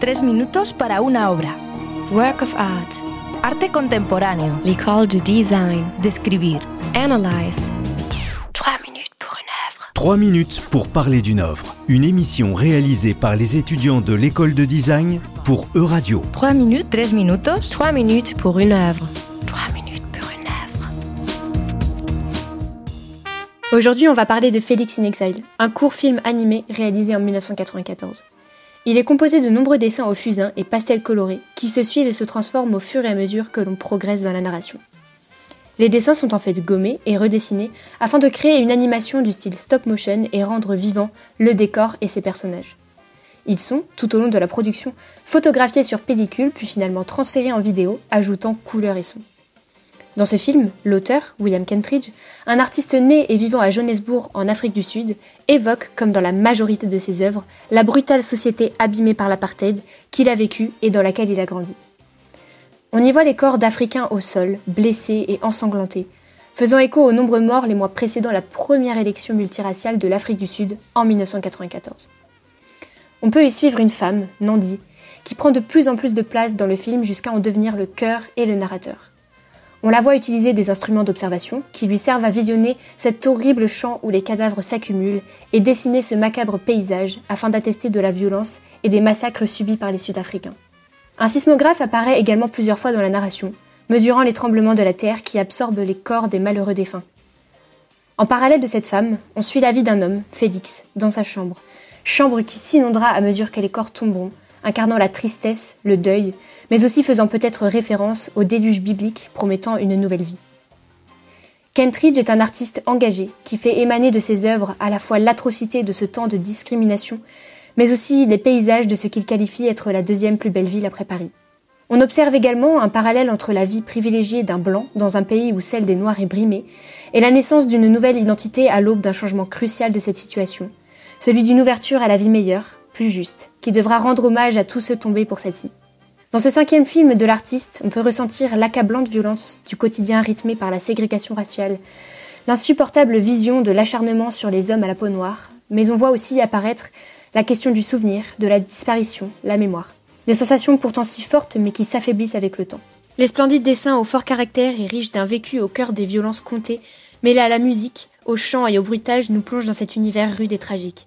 Tres minutos para una obra. Work of art. Arte contemporáneo. L'école du design. Describir. Analyze. Trois minutes pour une œuvre. Trois minutes pour parler d'une œuvre. Une émission réalisée par les étudiants de l'école de design pour Euradio. Trois minutes, tres minutos. Trois minutes pour une œuvre. Trois minutes pour une œuvre. Aujourd'hui, on va parler de Félix in Exile, un court film animé réalisé en 1994. Il est composé de nombreux dessins au fusain et pastels colorés qui se suivent et se transforment au fur et à mesure que l'on progresse dans la narration. Les dessins sont en fait gommés et redessinés afin de créer une animation du style stop motion et rendre vivant le décor et ses personnages. Ils sont, tout au long de la production, photographiés sur pellicule puis finalement transférés en vidéo, ajoutant couleurs et sons. Dans ce film, l'auteur, William Kentridge, un artiste né et vivant à Johannesburg en Afrique du Sud, évoque, comme dans la majorité de ses œuvres, la brutale société abîmée par l'apartheid qu'il a vécue et dans laquelle il a grandi. On y voit les corps d'Africains au sol, blessés et ensanglantés, faisant écho aux nombreux morts les mois précédant la première élection multiraciale de l'Afrique du Sud en 1994. On peut y suivre une femme, Nandi, qui prend de plus en plus de place dans le film jusqu'à en devenir le cœur et le narrateur. On la voit utiliser des instruments d'observation qui lui servent à visionner cet horrible champ où les cadavres s'accumulent et dessiner ce macabre paysage afin d'attester de la violence et des massacres subis par les Sud-Africains. Un sismographe apparaît également plusieurs fois dans la narration, mesurant les tremblements de la terre qui absorbent les corps des malheureux défunts. En parallèle de cette femme, on suit la vie d'un homme, Félix, dans sa chambre, chambre qui s'inondera à mesure que les corps tomberont, incarnant la tristesse, le deuil, mais aussi faisant peut-être référence au déluge biblique promettant une nouvelle vie. Kentridge est un artiste engagé qui fait émaner de ses œuvres à la fois l'atrocité de ce temps de discrimination, mais aussi les paysages de ce qu'il qualifie être la deuxième plus belle ville après Paris. On observe également un parallèle entre la vie privilégiée d'un blanc dans un pays où celle des noirs est brimée et la naissance d'une nouvelle identité à l'aube d'un changement crucial de cette situation, celui d'une ouverture à la vie meilleure, plus juste, qui devra rendre hommage à tous ceux tombés pour celle-ci. Dans ce cinquième film de l'artiste, on peut ressentir l'accablante violence du quotidien rythmé par la ségrégation raciale, l'insupportable vision de l'acharnement sur les hommes à la peau noire, mais on voit aussi apparaître la question du souvenir, de la disparition, la mémoire. Des sensations pourtant si fortes mais qui s'affaiblissent avec le temps. Les splendides dessins au fort caractère et riches d'un vécu au cœur des violences comptées, mêlés à la musique, au chant et au bruitage, nous plongent dans cet univers rude et tragique.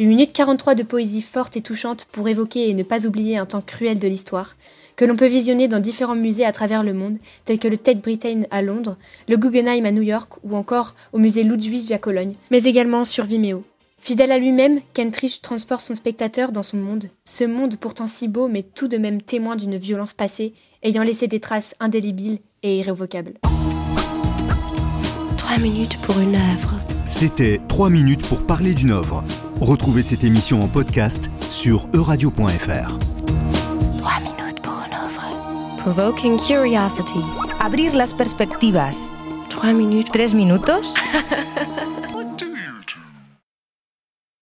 Une minute 43 de poésie forte et touchante pour évoquer et ne pas oublier un temps cruel de l'histoire, que l'on peut visionner dans différents musées à travers le monde, tels que le Tate Britain à Londres, le Guggenheim à New York ou encore au musée Ludwig à Cologne, mais également sur Vimeo. Fidèle à lui-même, Kentridge transporte son spectateur dans son monde, ce monde pourtant si beau mais tout de même témoin d'une violence passée, ayant laissé des traces indélébiles et irrévocables. Trois minutes pour une œuvre. C'était 3 minutes pour parler d'une œuvre. Retrouvez cette émission en podcast sur euradio.fr. Trois minutes pour une œuvre. Provoking curiosity. Abrir las perspectivas. Trois minutes. Tres minutos.